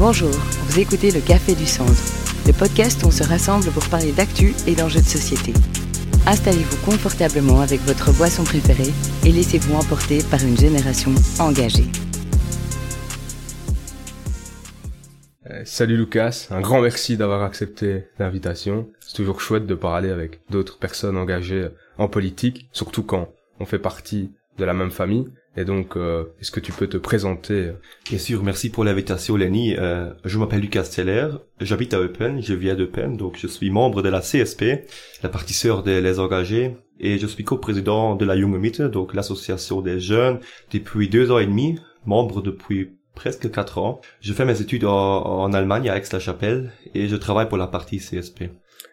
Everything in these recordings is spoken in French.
Bonjour, vous écoutez le Café du Centre, le podcast où on se rassemble pour parler d'actu et d'enjeux de société. Installez-vous confortablement avec votre boisson préférée et laissez-vous emporter par une génération engagée. Euh, salut Lucas, un grand merci d'avoir accepté l'invitation. C'est toujours chouette de parler avec d'autres personnes engagées en politique, surtout quand on fait partie de la même famille. Et donc, euh, est-ce que tu peux te présenter Bien sûr, merci pour l'invitation Lenny. Euh, je m'appelle Lucas Steller, j'habite à Eupen, je viens d'Eupen, donc je suis membre de la CSP, la partie des Les Engagés, et je suis co-président de la Junge Mitte, donc l'association des jeunes, depuis deux ans et demi, membre depuis presque quatre ans. Je fais mes études en, en Allemagne, à Aix-la-Chapelle, et je travaille pour la partie CSP.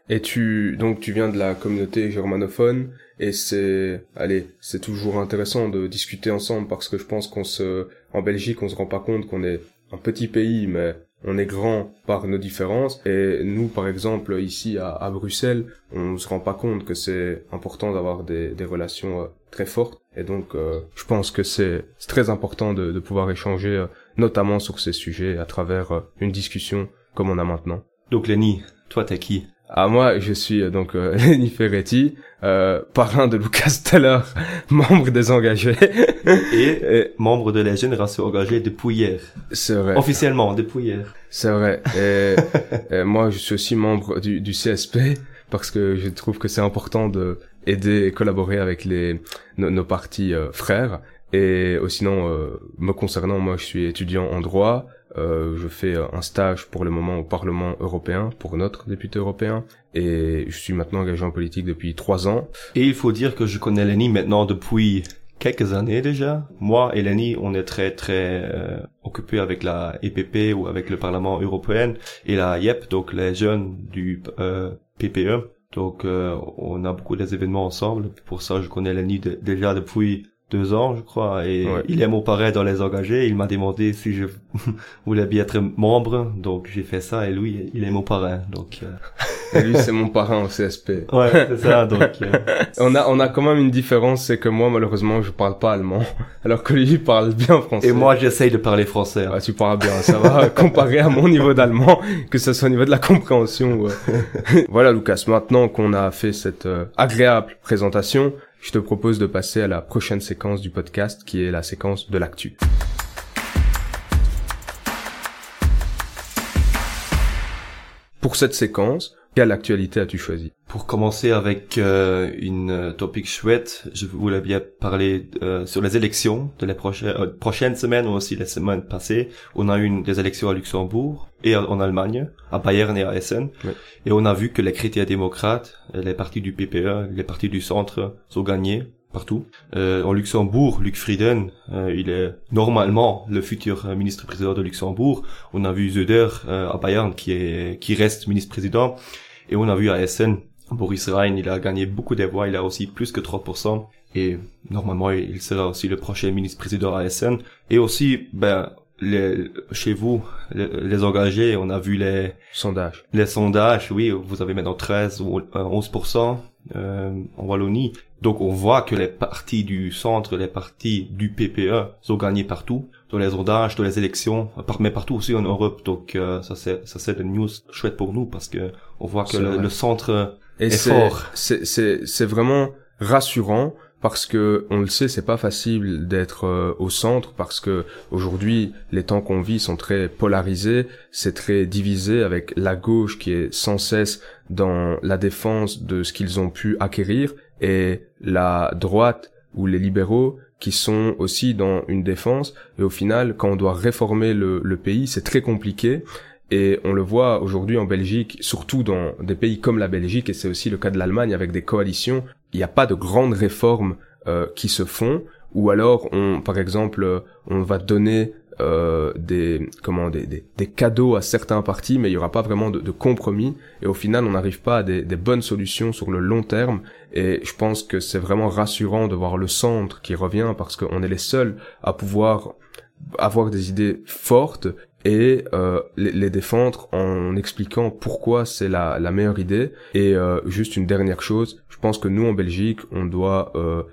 Et tu donc tu viens de la communauté germanophone et c'est allez c'est toujours intéressant de discuter ensemble parce que je pense qu'on se en Belgique on se rend pas compte qu'on est un petit pays mais on est grand par nos différences. Et nous par exemple ici à, à Bruxelles on se rend pas compte que c'est important d'avoir des, des relations euh, très fortes. Et donc euh, je pense que c'est très important de, de pouvoir échanger euh, notamment sur ces sujets à travers une discussion comme on a maintenant. Donc Lenny, toi t'es qui? Ah moi je suis euh, donc euh, Lenny Ferretti, euh, parrain de Lucas Teller, membre des engagés et, membre de la génération engagée depuis hier. C'est vrai. Officiellement depuis hier. C'est vrai. Et, moi je suis aussi membre du, du CSP parce que je trouve que c'est important de aider et collaborer avec les nos, nos partis euh, frères. Et sinon, me concernant, moi je suis étudiant en droit, euh, je fais un stage pour le moment au Parlement européen pour notre député européen et je suis maintenant engagé en politique depuis trois ans. Et il faut dire que je connais Lenny maintenant depuis quelques années déjà. Moi et Lenny, on est très très euh, occupés avec la EPP ou avec le Parlement européen et la YEP, donc les jeunes du euh, PPE. Donc euh, on a beaucoup des événements ensemble. Pour ça, je connais Lenny déjà depuis deux ans, je crois, et il est mon parrain dans les engagés. Il m'a demandé si je voulais bien être membre, donc j'ai fait ça, et lui, il est mon parrain, donc. Euh... lui, c'est mon parrain au CSP. Ouais, c'est ça, donc. Euh... on a, on a quand même une différence, c'est que moi, malheureusement, je parle pas allemand, alors que lui, il parle bien français. Et moi, j'essaye de parler français. Hein. Ouais, tu parles bien, ça va, comparé à mon niveau d'allemand, que ce soit au niveau de la compréhension. voilà, Lucas, maintenant qu'on a fait cette euh, agréable présentation, je te propose de passer à la prochaine séquence du podcast qui est la séquence de l'actu. Pour cette séquence, quelle actualité as-tu choisi? Pour commencer avec euh, une euh, topic chouette, je voulais bien parler euh, sur les élections de la prochaine, euh, prochaine semaine ou aussi les semaines passées. On a eu des élections à Luxembourg et en Allemagne, à Bayern et à Essen. Oui. Et on a vu que les chrétiens démocrates, les partis du PPE, les partis du centre sont gagnés partout. Euh, en Luxembourg, Luc Frieden, euh, il est normalement le futur ministre-président de Luxembourg. On a vu Söder euh, à Bayern qui est qui reste ministre-président et on a vu à Essen Boris Rhein, il a gagné beaucoup de voix, il a aussi plus que 3%, et normalement il sera aussi le prochain ministre-président à Essen. Et aussi, ben, les, chez vous, les, les, engagés, on a vu les sondages. Les sondages, oui, vous avez maintenant 13 ou 11% euh, en Wallonie. Donc on voit que les partis du centre, les partis du PPE sont gagnés partout, dans les sondages, dans les élections, mais partout aussi en Europe. Donc euh, ça c'est ça c'est une news chouette pour nous parce que on voit que le, le, centre Et est fort. C'est c'est c'est vraiment rassurant parce que on le sait, c'est pas facile d'être euh, au centre parce que aujourd'hui les temps qu'on vit sont très polarisés, c'est très divisé avec la gauche qui est sans cesse dans la défense de ce qu'ils ont pu acquérir et la droite ou les libéraux qui sont aussi dans une défense. Et au final quand on doit réformer le, le pays c'est très compliqué. Et on le voit aujourd'hui en Belgique, surtout dans des pays comme la Belgique, et c'est aussi le cas de l'Allemagne avec des coalitions, il n'y a pas de grandes réformes euh, qui se font, ou alors on, par exemple, on va donner euh, des comment des, des, cadeaux à certains partis, mais il y aura pas vraiment de, compromis, et au final on n'arrive pas à des, bonnes solutions sur le long terme. Et je pense que c'est vraiment rassurant de voir le centre qui revient parce qu'on est les seuls à pouvoir avoir des idées fortes et euh, les, les, défendre en expliquant pourquoi c'est la, la, meilleure idée. Et euh, juste une dernière chose, je pense que nous en Belgique, on doit euh,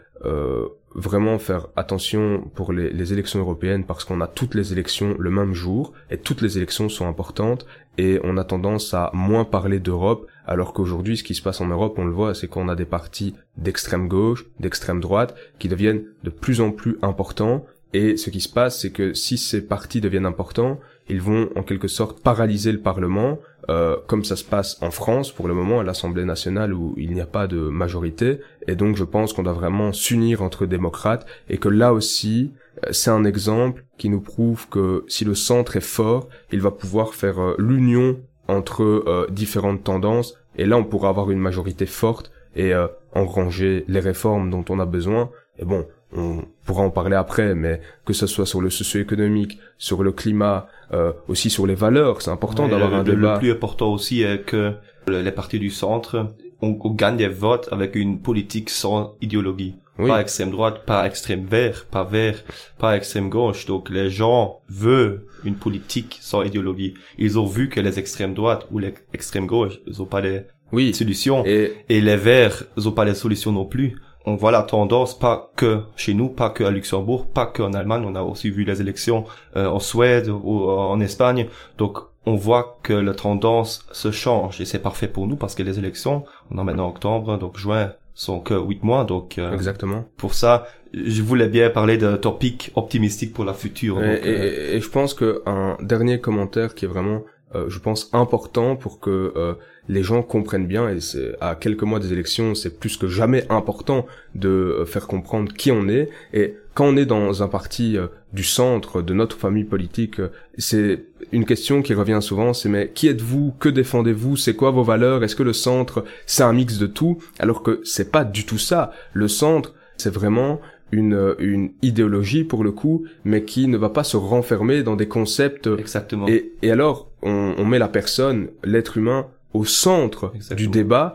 vraiment faire attention pour les, les élections européennes parce qu'on a toutes les élections le même jour et toutes les élections sont importantes et on a tendance à moins parler d'Europe alors qu'aujourd'hui ce qui se passe en Europe on le voit c'est qu'on a des partis d'extrême gauche, d'extrême droite qui deviennent de plus en plus importants et ce qui se passe c'est que si ces partis deviennent importants ils vont en quelque sorte paralyser le Parlement, euh, comme ça se passe en France pour le moment à l'Assemblée nationale où il n'y a pas de majorité. Et donc je pense qu'on doit vraiment s'unir entre démocrates et que là aussi euh, c'est un exemple qui nous prouve que si le centre est fort, il va pouvoir faire euh, l'union entre euh, différentes tendances et là on pourra avoir une majorité forte et engranger les réformes dont on a besoin. Et bon, on pourra en parler après, mais que ce soit sur le socio-économique, sur le climat, euh, aussi sur les valeurs, c'est important d'avoir un débat. Le plus important aussi est que les partis du centre, on, on, gagne des votes avec une politique sans idéologie. Pas extrême droite, pas extrême vert, pas vert, pas extrême gauche. Donc les gens veulent une politique sans idéologie. Ils ont vu que les extrêmes droites ou les extrêmes gauche, ils ont pas les oui. solutions. Et... et les verts, ils ont pas les solutions non plus on voit la tendance pas que chez nous, pas que à Luxembourg, pas qu'en Allemagne. On a aussi vu les élections euh, en Suède ou en Espagne. Donc on voit que la tendance se change et c'est parfait pour nous parce que les élections, on en maintenant octobre, donc juin sont que huit mois. Donc euh, exactement. Pour ça, je voulais bien parler d'un topic optimistique pour la future. Et, euh, et, je pense que un dernier commentaire qui est vraiment je pense important pour que les gens comprennent bien et c'est à quelques mois des élections, c'est plus que jamais important de euh, faire comprendre qui on est et quand on est dans un parti euh, du centre de notre famille politique, euh, c'est une question qui revient souvent, c'est mais qui êtes-vous, que défendez-vous, c'est quoi vos valeurs, est-ce que le centre c'est un mix de tout, alors que c'est pas du tout ça. Le centre, c'est vraiment une, une idéologie pour le coup, mais qui ne va pas se renfermer dans des concepts. Exactement. Et, et alors, on, on met la personne, l'être humain, au centre du débat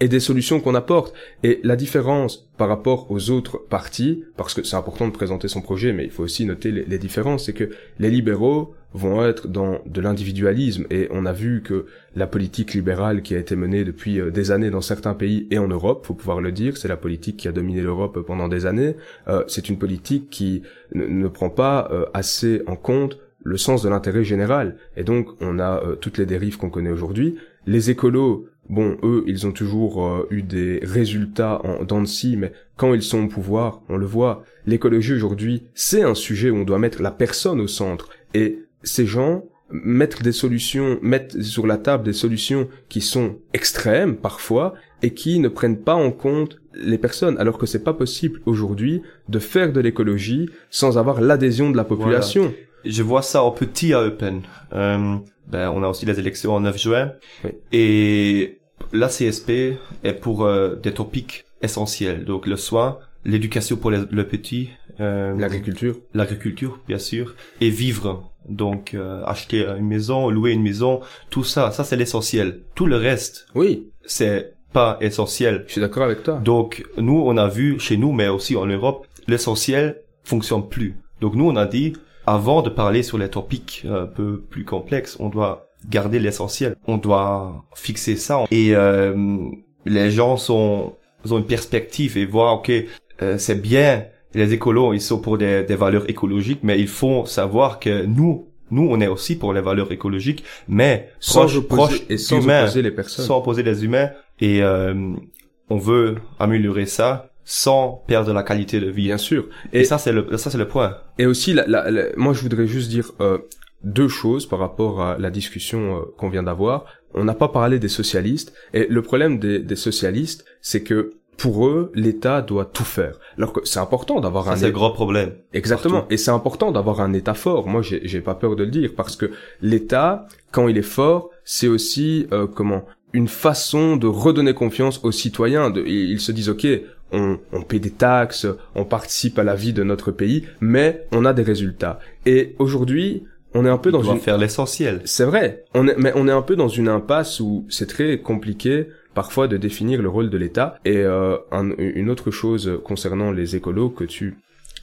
et, des solutions qu'on apporte. Et la différence par rapport aux autres partis, parce que c'est important de présenter son projet, mais il faut aussi noter les, différences, c'est que les libéraux vont être dans de l'individualisme. Et on a vu que la politique libérale qui a été menée depuis euh, des années dans certains pays et en Europe, faut pouvoir le dire, c'est la politique qui a dominé l'Europe pendant des années, euh, c'est une politique qui ne, prend pas euh, assez en compte le sens de l'intérêt général. Et donc, on a toutes les dérives qu'on connaît aujourd'hui. Les écolos, bon, eux, ils ont toujours euh, eu des résultats en dents de scie, mais quand ils sont au pouvoir, on le voit, l'écologie aujourd'hui, c'est un sujet où on doit mettre la personne au centre. Et ces gens mettent des solutions, mettent sur la table des solutions qui sont extrêmes parfois et qui ne prennent pas en compte les personnes, alors que c'est pas possible aujourd'hui de faire de l'écologie sans avoir l'adhésion de la population. Je vois ça en petit à Eupen. Euh, ben, on a aussi les élections en 9 juin. Et la CSP est pour euh, des topics essentiels. Donc le soin, l'éducation pour le petit, euh, l'agriculture, l'agriculture bien sûr, et vivre. Donc euh, acheter une maison, louer une maison, tout ça, ça c'est l'essentiel. Tout le reste, oui, c'est pas essentiel. Je suis d'accord avec toi. Donc nous, on a vu chez nous, mais aussi en Europe, l'essentiel fonctionne plus. Donc nous, on a dit avant de parler sur les topics un peu plus complexes, on doit garder l'essentiel. On doit fixer ça. Et euh, les gens sont ont une perspective et voient, ok, euh, c'est bien, les écolos, ils sont pour des, des, valeurs écologiques, mais il faut savoir que nous, nous, on est aussi pour les valeurs écologiques, mais sans proche, proche et sans humains, opposer les personnes. Sans opposer les humains. Et euh, on veut améliorer ça sans perdre la qualité de vie. Bien sûr. Et, ça, c'est le, ça, c'est le point. Et aussi, la, la, moi, je voudrais juste dire euh, deux choses par rapport à la discussion euh, qu'on vient d'avoir. On n'a pas parlé des socialistes. Et le problème des, des socialistes, c'est que pour eux, l'État doit tout faire. Alors que c'est important d'avoir un. C'est un gros problème. Exactement. Et c'est important d'avoir un État fort. Moi, j'ai, j'ai pas peur de le dire parce que l'État, quand il est fort, c'est aussi euh, comment une façon de redonner confiance aux citoyens. De, ils se disent, ok, on, on paie des taxes, on participe à la vie de notre pays, mais on a des résultats. Et aujourd'hui, on est un peu dans une faire l'essentiel. C'est vrai. On est, mais on est un peu dans une impasse où c'est très compliqué parfois de définir le rôle de l'État. Et euh, une autre chose concernant les écolos que tu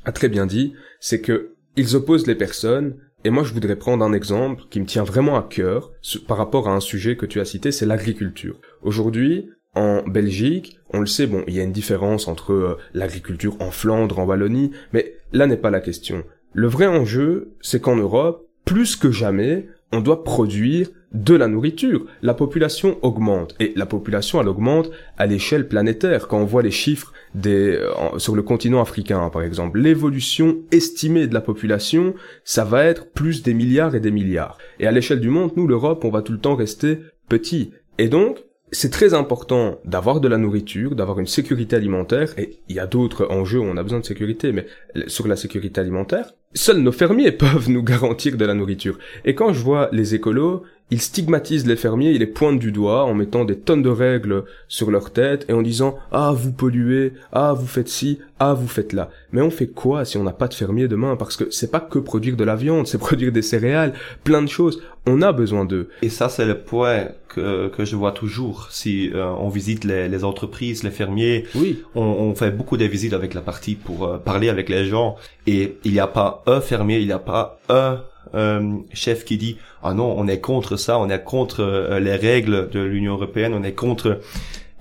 as très bien dit, c'est que ils opposent les personnes. Et moi, je voudrais prendre un exemple qui me tient vraiment à cœur par rapport à un sujet que tu as cité, c'est l'agriculture. Aujourd'hui, en Belgique, on le sait, bon, il y a une différence entre euh, l'agriculture en Flandre, en Wallonie, mais là n'est pas la question. Le vrai enjeu, c'est qu'en Europe, plus que jamais, on doit produire de la nourriture. La population augmente et la population elle augmente à l'échelle planétaire. Quand on voit les chiffres euh, sur le continent africain par exemple, l'évolution estimée de la population, ça va être plus des milliards et des milliards. Et à l'échelle du monde, nous l'Europe, on va tout le temps rester petit. Et donc c'est très important d'avoir de la nourriture, d'avoir une sécurité alimentaire, et il y a d'autres enjeux où on a besoin de sécurité, mais sur la sécurité alimentaire, seuls nos fermiers peuvent nous garantir de la nourriture. Et quand je vois les écolos, ils stigmatisent les fermiers, ils les pointent du doigt en mettant des tonnes de règles sur leur tête et en disant ah vous polluez, ah vous faites ci, ah vous faites là. Mais on fait quoi si on n'a pas de fermiers demain? Parce que c'est pas que produire de la viande, c'est produire des céréales, plein de choses. On a besoin d'eux. Et ça c'est le point que, que je vois toujours. Si euh, on visite les, les, entreprises, les fermiers, oui. on, on, fait beaucoup de visites avec la partie pour euh, parler avec les gens. Et il n'y a pas un fermier, il n'y a pas un euh, chef qui dit ah non on est contre ça on est contre euh, les règles de l'Union européenne on est contre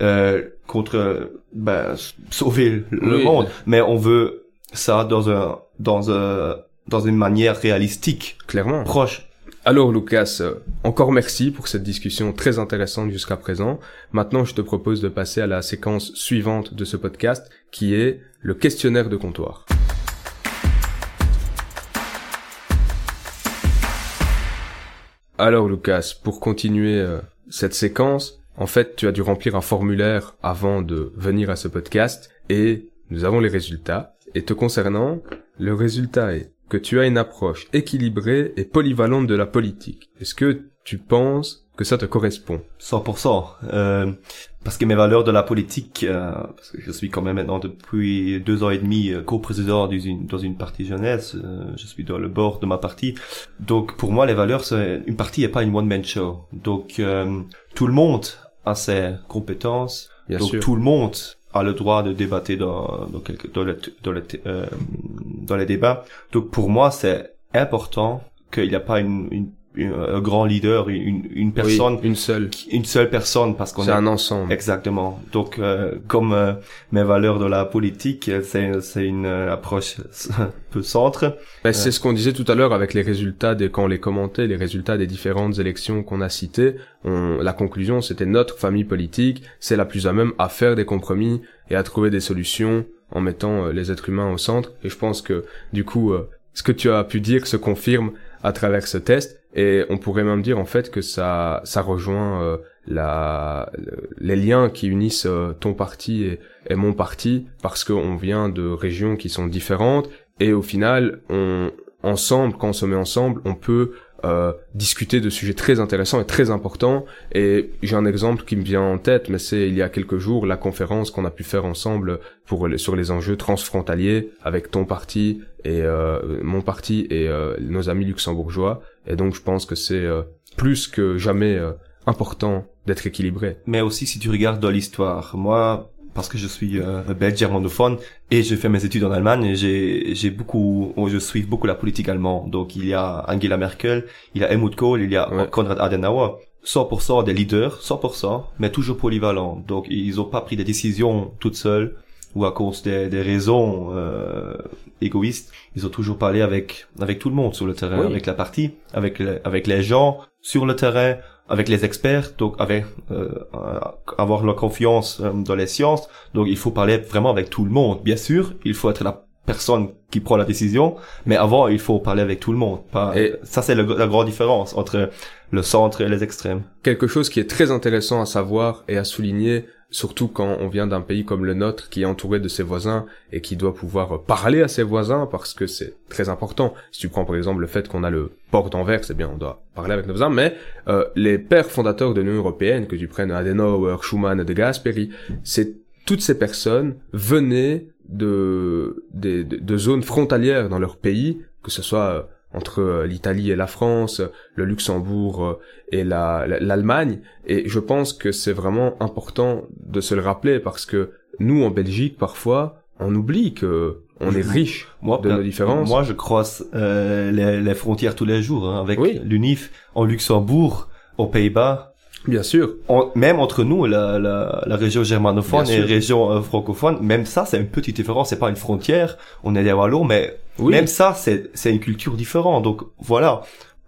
euh, contre ben, sauver le monde. Mais on veut ça dans un dans un dans une manière réalistique clairement. proche. Alors Lucas, encore merci pour cette discussion très intéressante jusqu'à présent. Maintenant, je te propose de passer à la séquence suivante de ce podcast, qui est le questionnaire de comptoir. Alors Lucas, pour continuer euh, cette séquence, en fait tu as dû remplir un formulaire avant de venir à ce podcast et nous avons les résultats. Et te concernant, le résultat est que tu as une approche équilibrée et polyvalente de la politique. Est-ce que tu penses que ça te correspond? 100%. Euh, parce que mes valeurs de la politique, euh, parce que je suis quand même maintenant depuis deux ans et demi euh, co-président dans une partie jeunesse, euh, je suis dans le bord de ma partie. Donc pour moi, les valeurs, c'est une partie n'est pas une one-man show. Donc tout le monde a ses compétences. Bien donc sûr. tout le monde a le droit de débattre dans dans, quelques, dans, le, dans, le, dans les débats. Donc pour moi, c'est important qu'il n'y a pas une, une un grand leader, une, une personne, une seule, une seule personne, parce qu'on c'est un ensemble. Exactement. Donc, euh, comme euh, mes valeurs de la politique, c'est c'est une euh, approche peu centre. Ben, c'est ce qu'on disait tout à l'heure avec les résultats des quand on les commentait, les résultats des différentes élections qu'on a citées. On, la conclusion, c'était notre famille politique, c'est la plus à même à faire des compromis et à trouver des solutions en mettant les êtres humains au centre. Et je pense que du coup, ce que tu as pu dire se confirme à travers ce test et on pourrait même dire en fait que ça ça rejoint euh, la les liens qui unissent euh, ton parti et, et, mon parti parce qu'on vient de régions qui sont différentes et au final on ensemble quand on se met ensemble on peut euh, discuter de sujets très intéressants et très importants. Et j'ai un exemple qui me vient en tête, mais c'est il y a quelques jours la conférence qu'on a pu faire ensemble pour sur les enjeux transfrontaliers avec ton parti et euh, mon parti et euh, nos amis luxembourgeois. Et donc je pense que c'est euh, plus que jamais euh, important d'être équilibré. Mais aussi si tu regardes dans l'histoire, moi parce que je suis euh, belge germanophone et j'ai fait mes études en Allemagne et j'ai j'ai beaucoup je suis beaucoup la politique allemande donc il y a Angela Merkel il y a Helmut Kohl il y a Ouais. Konrad Adenauer 100% des leaders 100% mais toujours polyvalents donc ils ont pas pris des décisions toutes seules ou à cause des, des raisons euh, égoïstes ils ont toujours parlé avec avec tout le monde sur le terrain Oui. avec la partie avec les, avec les gens sur le terrain avec les experts, donc avec euh, avoir la confiance euh, dans les sciences. Donc il faut parler vraiment avec tout le monde. Bien sûr, il faut être la personne qui prend la décision, mais avant il faut parler avec tout le monde. Pas, Et- ça c'est la grande différence entre le centre et les extrêmes. Quelque chose qui est très intéressant à savoir et à souligner, surtout quand on vient d'un pays comme le nôtre qui est entouré de ses voisins et qui doit pouvoir parler à ses voisins parce que c'est très important. Si tu prends par exemple le fait qu'on a le port d'Anvers, c'est bien, on doit parler avec nos voisins, mais euh, les pères fondateurs de l'Union Européenne, que tu prennes Adenauer, Schuman, De Gasperi, c'est toutes ces personnes venaient de, de, de zones frontalières dans leur pays, que ce soit euh, entre euh, l'Italie et la France, euh, le Luxembourg euh, et la- la- l'Allemagne. Et je pense que c'est vraiment important de se le rappeler parce que nous, en Belgique, parfois, on oublie que on est riche Moi, de euh, nos différences. Moi, je croise euh, les, les frontières tous les jours hein, avec Oui. l'UNIF en Luxembourg, aux Pays-Bas. Bien sûr. même entre nous, la, la, la région germanophone et la région euh, francophone, même ça, c'est une petite différence. C'est pas une frontière. On est des Wallons, mais même ça, c'est c'est une culture différente. Donc voilà.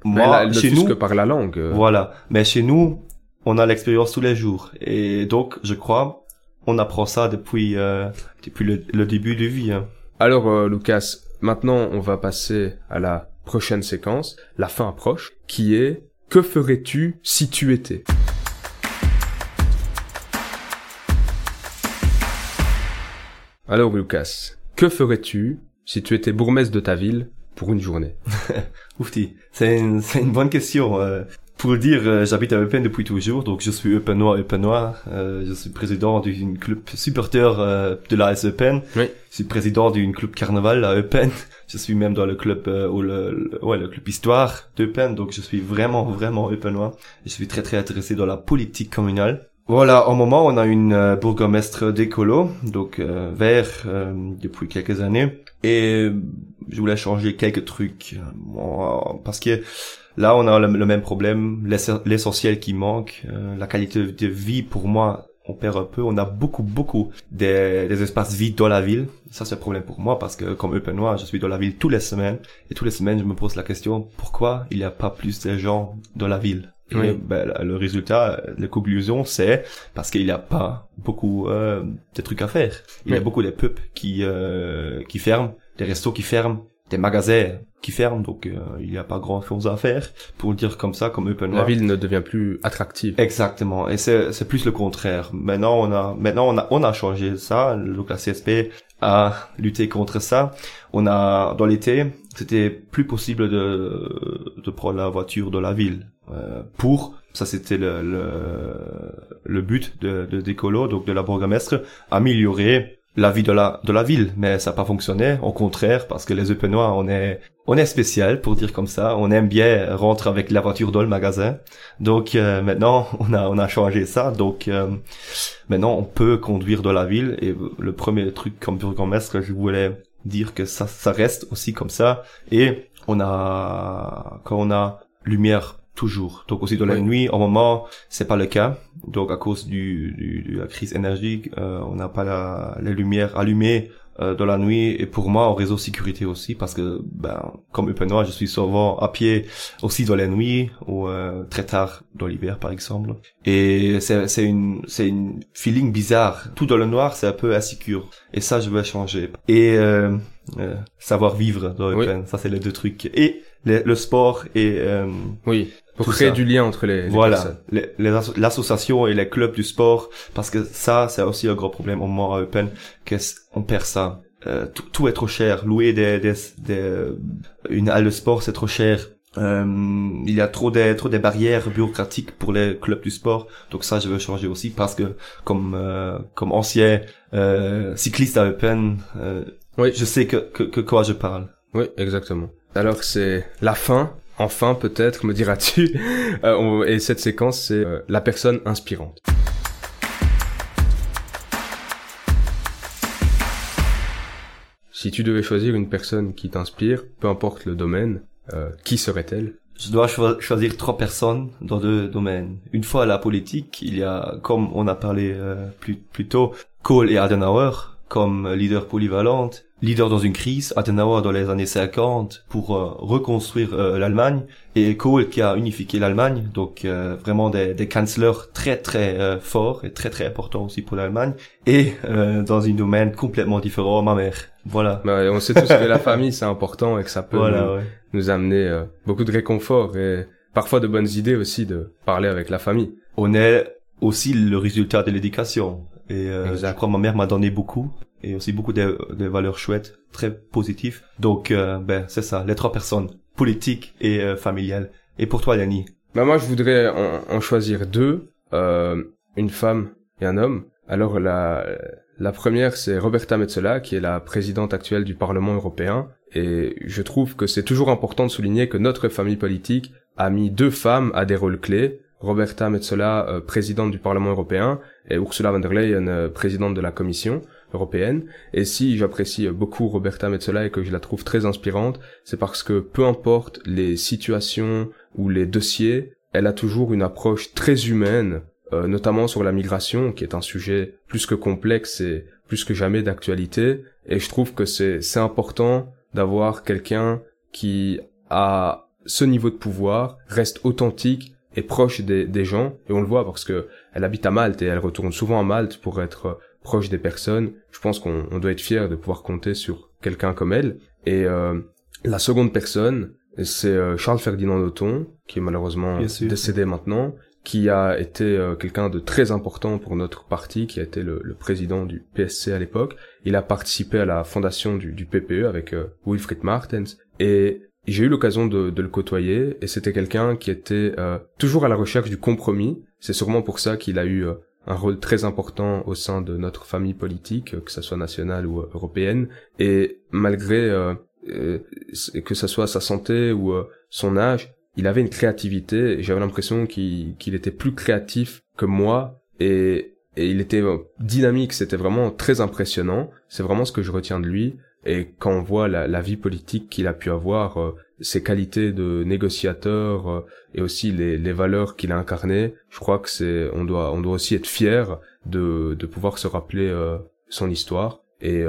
Moi, chez nous, que par la langue. Voilà. Mais chez nous, on a l'expérience tous les jours. Et donc, je crois, on apprend ça depuis euh, depuis le, début de vie. Hein. Alors, euh, Lucas, maintenant, on va passer à la prochaine séquence. La fin approche, qui est que ferais-tu si tu étais? Alors, Lucas, que ferais-tu si tu étais bourgmestre de ta ville pour une journée? Oufti, c'est une, une bonne question. Euh. Pour dire, euh, j'habite à Eupen depuis toujours, donc je suis Eupenois, Eupenois. Euh, je suis président d'une club supporter euh, de la Eupen. Oui. Je suis président d'une club carnaval à Eupen. Je suis même dans le club, euh, ou le, ouais, le club histoire d'Eupen, donc je suis vraiment, vraiment Eupenois. Je suis très, très intéressé dans la politique communale. Voilà, en moment, on a une euh, bourgmestre d'écolo, donc euh, vert depuis quelques années, et je voulais changer quelques trucs, parce que Là, on a le, même problème, l'essentiel qui manque, euh, la qualité de vie pour moi, on perd un peu. On a beaucoup, beaucoup des, espaces vides dans la ville. Ça, c'est un problème pour moi parce que comme Noir, je suis dans la ville toutes les semaines. Et toutes les semaines, je me pose la question, pourquoi il n'y a pas plus de gens dans la ville? Oui. ben, le résultat, la conclusion, c'est parce qu'il n'y a pas beaucoup euh, de trucs à faire. Il y a beaucoup de pubs qui euh, qui ferment, des restos qui ferment, des magasins qui ferment, donc euh, il n'y a pas grand chose à faire, pour le dire comme ça, comme Open La ville ne devient plus attractive. Exactement, et c'est c'est plus le contraire. Maintenant on a maintenant on a on a changé ça, donc la CSP a lutté contre ça. On a dans l'été, c'était plus possible de de prendre la voiture dans la ville pour ça c'était le, le, le but de de d'écolo donc de la bourgmestre améliorer la vie de la de la ville. Mais ça n'a pas fonctionné au contraire parce que les Eupenois on est on est spécial pour dire comme ça. On aime bien rentrer avec la voiture dans le magasin. Donc euh, maintenant on a on a changé ça. Donc euh, maintenant on peut conduire dans la ville. Et le premier truc comme bourgmestre je voulais dire que ça ça reste aussi comme ça. Et on a quand on a lumière toujours. Donc aussi dans la nuit, au moment, c'est pas le cas. Donc à cause du, du de la crise énergique, euh, on n'a pas la, les lumières allumées euh, dans la nuit. Et pour moi, en réseau sécurité aussi, parce que ben comme Upenois, je suis souvent à pied aussi dans la nuit ou euh, très tard dans l'hiver par exemple. Et c'est c'est une c'est une feeling bizarre. Tout dans le noir, c'est un peu insécure. Et ça, je veux changer. Et euh, euh savoir vivre dans Eupen, ça c'est les deux trucs. Et le sport et euh, oui pour créer du lien entre les, les voilà. l'association et les clubs du sport parce que ça c'est aussi un gros problème au moment à Open que on perd ça. Euh, tout, tout, est trop cher. Louer des, des, des une halle de sport c'est trop cher. Euh, il y a trop des trop des barrières bureaucratiques pour les clubs du sport. Donc ça je veux changer aussi parce que comme euh, comme ancien euh, cycliste à Open euh, oui. je sais que, que que quoi je parle oui exactement alors c'est la fin, enfin peut-être, me diras-tu. Euh, et cette séquence, c'est euh, la personne inspirante. Si tu devais choisir une personne qui t'inspire, peu importe le domaine, euh, qui serait-elle? Je dois choisir trois personnes dans deux domaines. Une fois la politique, il y a, comme on a parlé plus, plus tôt, Kohl et Adenauer comme leader polyvalente leader dans une crise, Adenauer dans les années 50 pour euh, reconstruire euh, l'Allemagne et Kohl qui a unifié l'Allemagne, donc euh, vraiment des, des kanzlers très très forts et très très importants aussi pour l'Allemagne et dans un domaine complètement différent, ma mère. Voilà. Bah, on sait tous que la famille c'est important et que ça peut nous, amener beaucoup de réconfort et parfois de bonnes idées aussi de parler avec la famille. On est aussi le résultat de l'éducation. Et je crois ma mère m'a donné beaucoup et aussi beaucoup de, de valeurs chouettes, très positives. Donc, euh, ben, c'est ça, les trois personnes, politiques et euh, familiales. Et pour toi, Yanni? Ben Moi, je voudrais en, choisir deux, euh, une femme et un homme. Alors, la, la première, c'est Roberta Metsola, qui est la présidente actuelle du Parlement européen. Et je trouve que c'est toujours important de souligner que notre famille politique a mis deux femmes à des rôles clés. Roberta Metsola, euh, présidente du Parlement européen, et Ursula von der Leyen, présidente de la Commission européenne. Et si j'apprécie beaucoup Roberta Metsola et que je la trouve très inspirante, c'est parce que peu importe les situations ou les dossiers elle a toujours une approche très humaine, euh, notamment sur la migration, qui est un sujet plus que complexe et plus que jamais d'actualité. Et je trouve que c'est important d'avoir quelqu'un qui a ce niveau de pouvoir, reste authentique et proche des, des gens. Et on le voit parce que elle habite à Malte et elle retourne souvent à Malte pour être proche des personnes. Je pense qu'on on doit être fier de pouvoir compter sur quelqu'un comme elle. Et euh, la seconde personne, c'est euh, Charles Ferdinand Dauton, qui est malheureusement décédé maintenant, qui a été euh, quelqu'un de très important pour notre parti, qui a été le, le président du PSC à l'époque. Il a participé à la fondation du, du PPE avec euh, Wilfried Martens. Et j'ai eu l'occasion de, de, le côtoyer, et c'était quelqu'un qui était toujours à la recherche du compromis. C'est sûrement pour ça qu'il a eu un rôle très important au sein de notre famille politique, que ce soit nationale ou européenne. Et malgré euh, que ce soit sa santé ou euh, son âge, il avait une créativité j'avais l'impression qu'il était plus créatif que moi et, et il était euh, dynamique, c'était vraiment très impressionnant. C'est vraiment ce que je retiens de lui. Et quand on voit la, la vie politique qu'il a pu avoir, ses qualités de négociateur et aussi les, les valeurs qu'il a incarnées, je crois que c'est on doit on doit aussi être fier de de pouvoir se rappeler son histoire et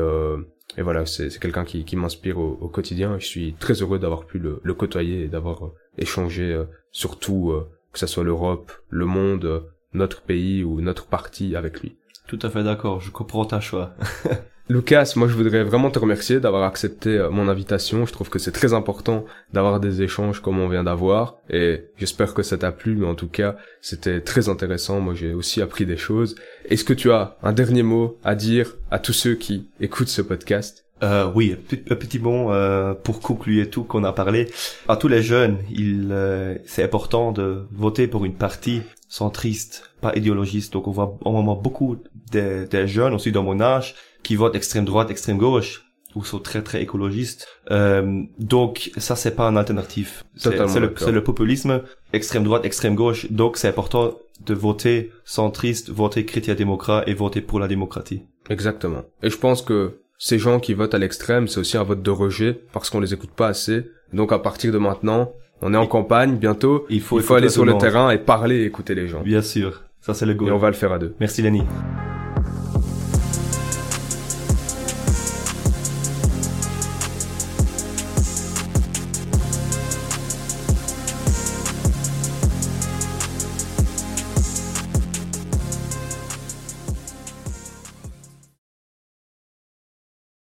et voilà, c'est quelqu'un qui, qui m'inspire au, au, quotidien. Je suis très heureux d'avoir pu le, le, côtoyer et d'avoir euh, échangé euh, sur tout, euh, que ce soit l'Europe, le monde, notre pays ou notre parti avec lui. Tout à fait d'accord, je comprends ta choix. Lucas, moi je voudrais vraiment te remercier d'avoir accepté euh, mon invitation. Je trouve que c'est très important d'avoir des échanges comme on vient d'avoir et j'espère que ça t'a plu, mais en tout cas c'était très intéressant. Moi j'ai aussi appris des choses. Est-ce que tu as un dernier mot à dire à tous ceux qui écoutent ce podcast? Euh, oui, un petit mot euh, pour conclure tout qu'on a parlé. À tous les jeunes, il euh, c'est important de voter pour une partie centriste, pas idéologiste. Donc on voit au moment beaucoup des, des jeunes, aussi dans mon âge, qui votent extrême droite, extrême gauche ou sont très très écologistes. Euh, donc ça c'est pas un alternatif. C'est le, le, populisme extrême droite, extrême gauche. Donc c'est important de voter centriste, voter chrétien-démocrate et voter pour la démocratie. Exactement. Et je pense que ces gens qui votent à l'extrême, c'est aussi un vote de rejet parce qu'on les écoute pas assez. Donc à partir de maintenant, on est en campagne bientôt. Il faut, il faut aller sur le terrain et parler et écouter les gens. Bien sûr. Ça c'est le goût. Et on va le faire à deux. Merci Lenny.